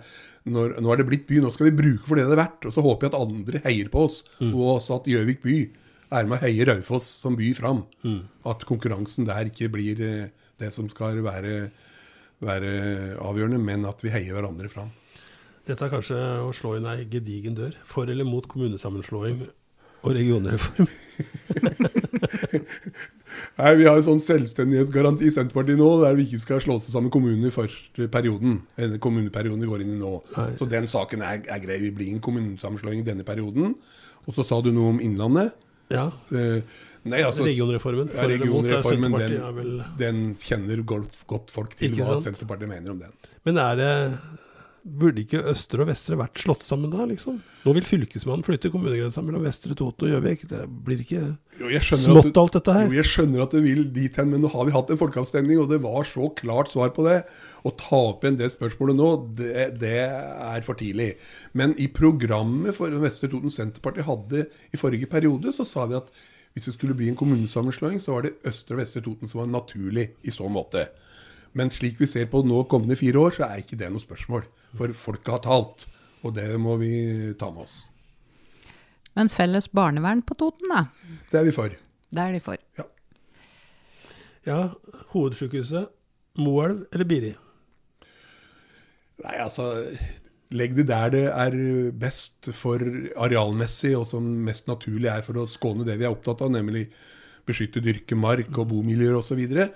når, nå er det blitt by. Nå skal vi bruke for det det er verdt. Og så håper jeg at andre heier på oss, mm. og også at Gjøvik by er med å heie Raufoss som by fram. Mm. At konkurransen der ikke blir uh, det som skal være, være, avgjørende, men at vi heier hverandre fram. Dette er kanskje å slå inn ei gedigen dør. For eller mot kommunesammenslåing og regionreform? Nei, Vi har en sånn selvstendighetsgaranti i Senterpartiet nå, der vi ikke skal slå seg sammen kommunene i første perioden. Kommuneperioden vi går inn i nå. Nei. Så den saken er, er, grei. Vi blir en kommunesammenslåing i denne perioden. Og så sa du noe om Innlandet. Ja. Uh, nei, altså, regionreformen. Ja, regionreformen den, den, kjenner godt, godt folk til hva Senterpartiet mener om den. Men er det Burde ikke Østre og Vestre vært slått sammen da, liksom? Nå vil Fylkesmannen flytte kommunegrensa mellom Vestre Toten og Gjøvik. Det blir ikke jo, smått, alt dette her? Jo, jeg skjønner at du vil dit hen, men nå har vi hatt en folkeavstemning, og det var så klart svar på det. Å ta opp igjen det spørsmålet nå, det, det er for tidlig. Men i programmet for Vestre Toten Senterparti hadde i forrige periode, så sa vi at hvis det skulle bli en kommunesammenslåing, så var det Østre og Vestre Toten som var naturlig i så måte. Men slik vi ser på nå kommende fire år, så er ikke det noe spørsmål. For folket har talt. Og det må vi ta med oss. Men felles barnevern på Toten, da? Det er vi for. Det er de for. Ja. ja hovedsykehuset, Moelv eller Biri? Nei, altså Legg det der det er best for arealmessig, og som mest naturlig er for å skåne det vi er opptatt av, nemlig beskytte dyrkemark og bomiljøer osv. Så,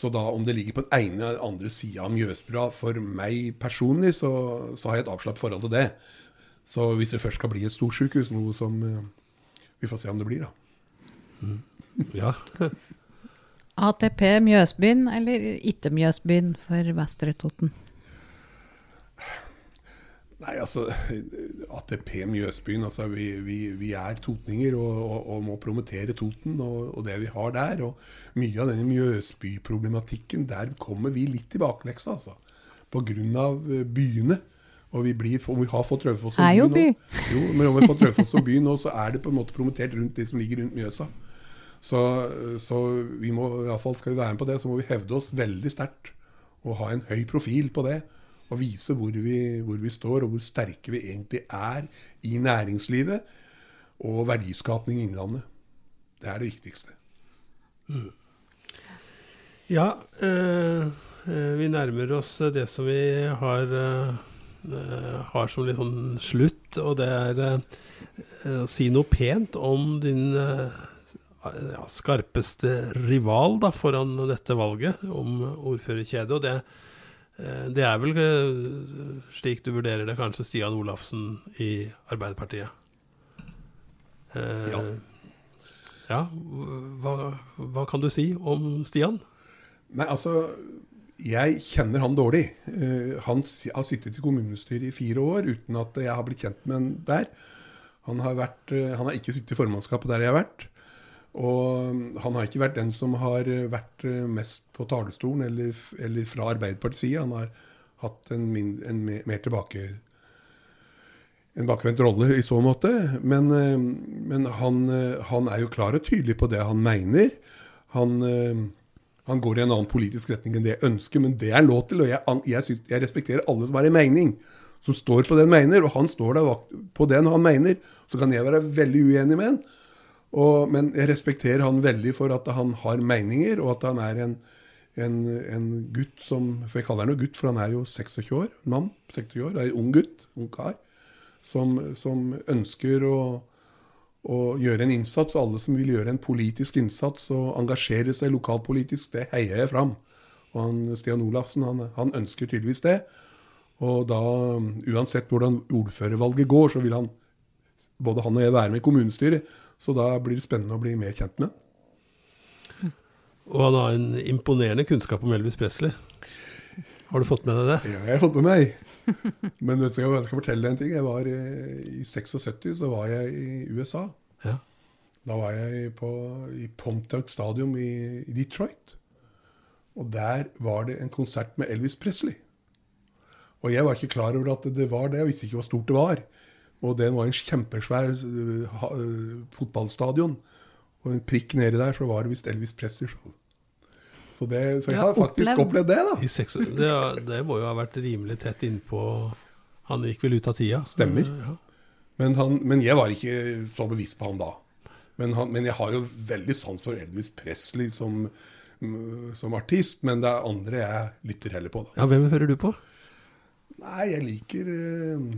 så da om det ligger på den ene eller andre sida av Mjøsbrua, for meg personlig, så, så, har jeg et avslappet forhold til det. Så hvis det først skal bli et storsykehus, noe som uh, Vi får se om det blir, da. Mm. Ja. ATP Mjøsbyen eller ikke Mjøsbyen for Vestre Toten? Nei, altså ATP Mjøsbyen. altså Vi, vi, vi er totninger og, og, og, må promotere Toten og, og, det vi har der. Og mye av denne Mjøsby-problematikken, der kommer vi litt i bakleksa, altså. Pga. Eh, byene. Og vi, blir, og vi har fått Raufoss som by, nå, jo, men om vi har fått Raufoss som by nå, så er det på en måte promotert rundt de som ligger rundt Mjøsa. Så, så vi må, i fall skal vi være med på det, så må vi hevde oss veldig sterkt og ha en høy profil på det og vise hvor vi, hvor vi, står, og hvor sterke vi egentlig er i næringslivet. og verdiskapning i Innlandet. Det er det viktigste. Ja, eh, eh, vi nærmer oss det som vi har, øh, har som litt sånn slutt, og det er eh, å si noe pent om din eh, ja, skarpeste rival da, foran dette valget om ordførerkjede. Og det, eh, det er vel eh, slik du vurderer det, kanskje Stian Olafsen i Arbeiderpartiet? Eh, Ja. ja hva, hva kan du si om Stian? Nei, altså Jeg kjenner han dårlig. Eh, han har sittet i kommunestyret i fire år uten at jeg har blitt kjent med han der. Han har, vært, eh, han har ikke sittet i formannskapet der jeg har vært. Og mm, han har ikke vært den som har eh, vært eh, mest på talerstolen eller, eller fra Arbeiderpartiets side. Han har hatt en, min, en mer tilbake en bakvendt rolle i så måte. Men, eh, men han, han er jo klar og tydelig på det han mener. Han, han går i en annen politisk retning enn det jeg ønsker, men det er lov til. Og jeg, jeg, synes, jeg respekterer alle som har en mening, som står på den mener. Og han står der på den han mener. Så kan jeg være veldig uenig med han. Og, men jeg respekterer han veldig for at han har meninger, og at han er en, en, en gutt som For jeg kaller han jo gutt, for han er jo 26 år. Mann. 26 år, er en ung gutt. Ung kar. Som, som ønsker å, å gjøre en innsats. Og alle som vil gjøre en politisk innsats og engasjere seg lokalpolitisk, det heier jeg fram. Og han, Stian Olafsen han, han ønsker tydeligvis det. Og da, uansett hvordan ordførervalget går, så vil han både han og jeg være med i kommunestyret. Så da blir det spennende å bli mer kjent med. Og han har en imponerende kunnskap om Elvis Presley. Har du fått med deg det? Ja, jeg har fått med meg. Men vet du, jeg skal fortelle deg en ting. Jeg var, eh, I 76 så var jeg i USA. Ja. Da var jeg på, i Pontiac Stadium i, i Detroit. Og der var det en konsert med Elvis Presley. Og jeg var ikke klar over at det var det, jeg visste ikke hvor stort det var. Og det var en kjempesvær eh, eh, fotballstadion. Og en prikk nedi der, så var det visst Elvis Presley-show. Så, det, så jeg Ja, har faktisk opplevd. opplevd det, da. I seks, det, det må jo ha vært rimelig tett innpå Han gikk vel ut av tida? Stemmer. Ja. Men, han, men jeg var ikke så bevisst på han da. Men, han, men jeg har jo veldig sans for Elvis Presley som, mm, som artist. Men det er andre jeg lytter heller på. da. ja, hvem hører du på? Nei, jeg liker eh,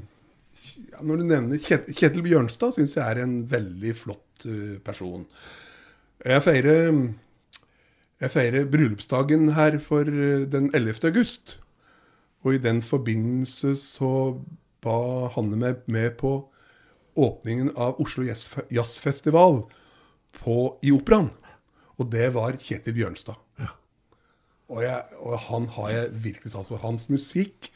ja, Når du nevner Kjet, Kjetil Bjørnstad, syns jeg er en veldig flott uh, person. Jeg feirer, jeg feirer bryllupsdagen her for eh, den 11. august. Og i den forbindelse så ba Hanne meg med på åpningen av Oslo Jazzfestival på, i Operaen. Og det var Kjetil Bjørnstad. Og, jeg, og han har jeg virkelig sans for. Hans musikk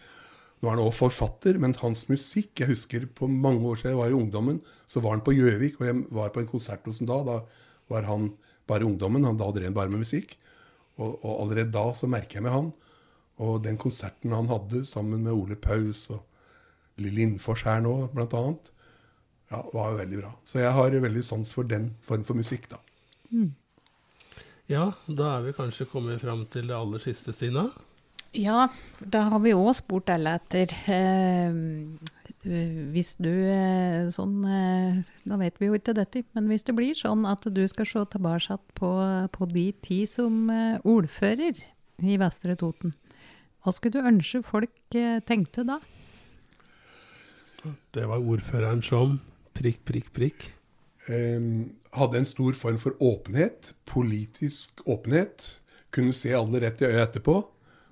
Nå er han også forfatter, men hans musikk Jeg husker på mange år siden jeg var i ungdommen, så var han på Gjøvik, og jeg var på en konsert hos ham da. Da var han bare ungdommen. Han da drev han bare med musikk. Og, og allerede da så merker jeg med han. Og den konserten han hadde sammen med Ole Paus og Lill Lindfors her nå, blant annet, ja, var jo veldig bra. Så jeg har veldig sans for den form for musikk, da. Ja, da er vi kanskje kommet fram til det aller siste, Stina. Ja, da har vi òg spurt alle etter eh, Hvis du eh, sånn eh, Nå vet vi jo ikke dette, men hvis det blir sånn at du skal se tilbake på, på de tid som ordfører i Vestre Toten, hva skulle du ønske folk tenkte da? Det var ordføreren som prikk, prikk, prikk. hadde en stor form for åpenhet, politisk åpenhet. Kunne se alle rett i øyet etterpå.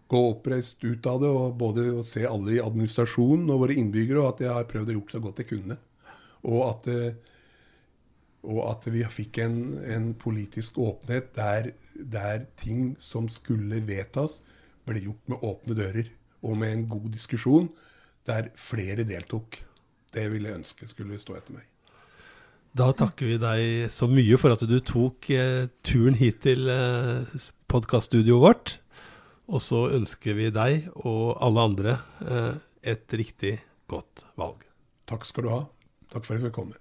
Gå oppreist ut av det og både å se alle i administrasjonen og våre innbyggere, og at jeg har prøvd å gjort så godt jeg kunne. Og at, eh, og at vi fikk en, en politisk åpenhet der, der ting som skulle vedtas, ble gjort med åpne dører. Og med en god diskusjon der flere deltok. Det ville jeg ønske skulle stå etter meg. Da takker vi deg så mye for at du tok eh, turen hit til eh, podkaststudioet vårt. Og så ønsker vi deg og alle andre eh, et riktig godt valg. Takk skal du ha. Takk for at vi kom.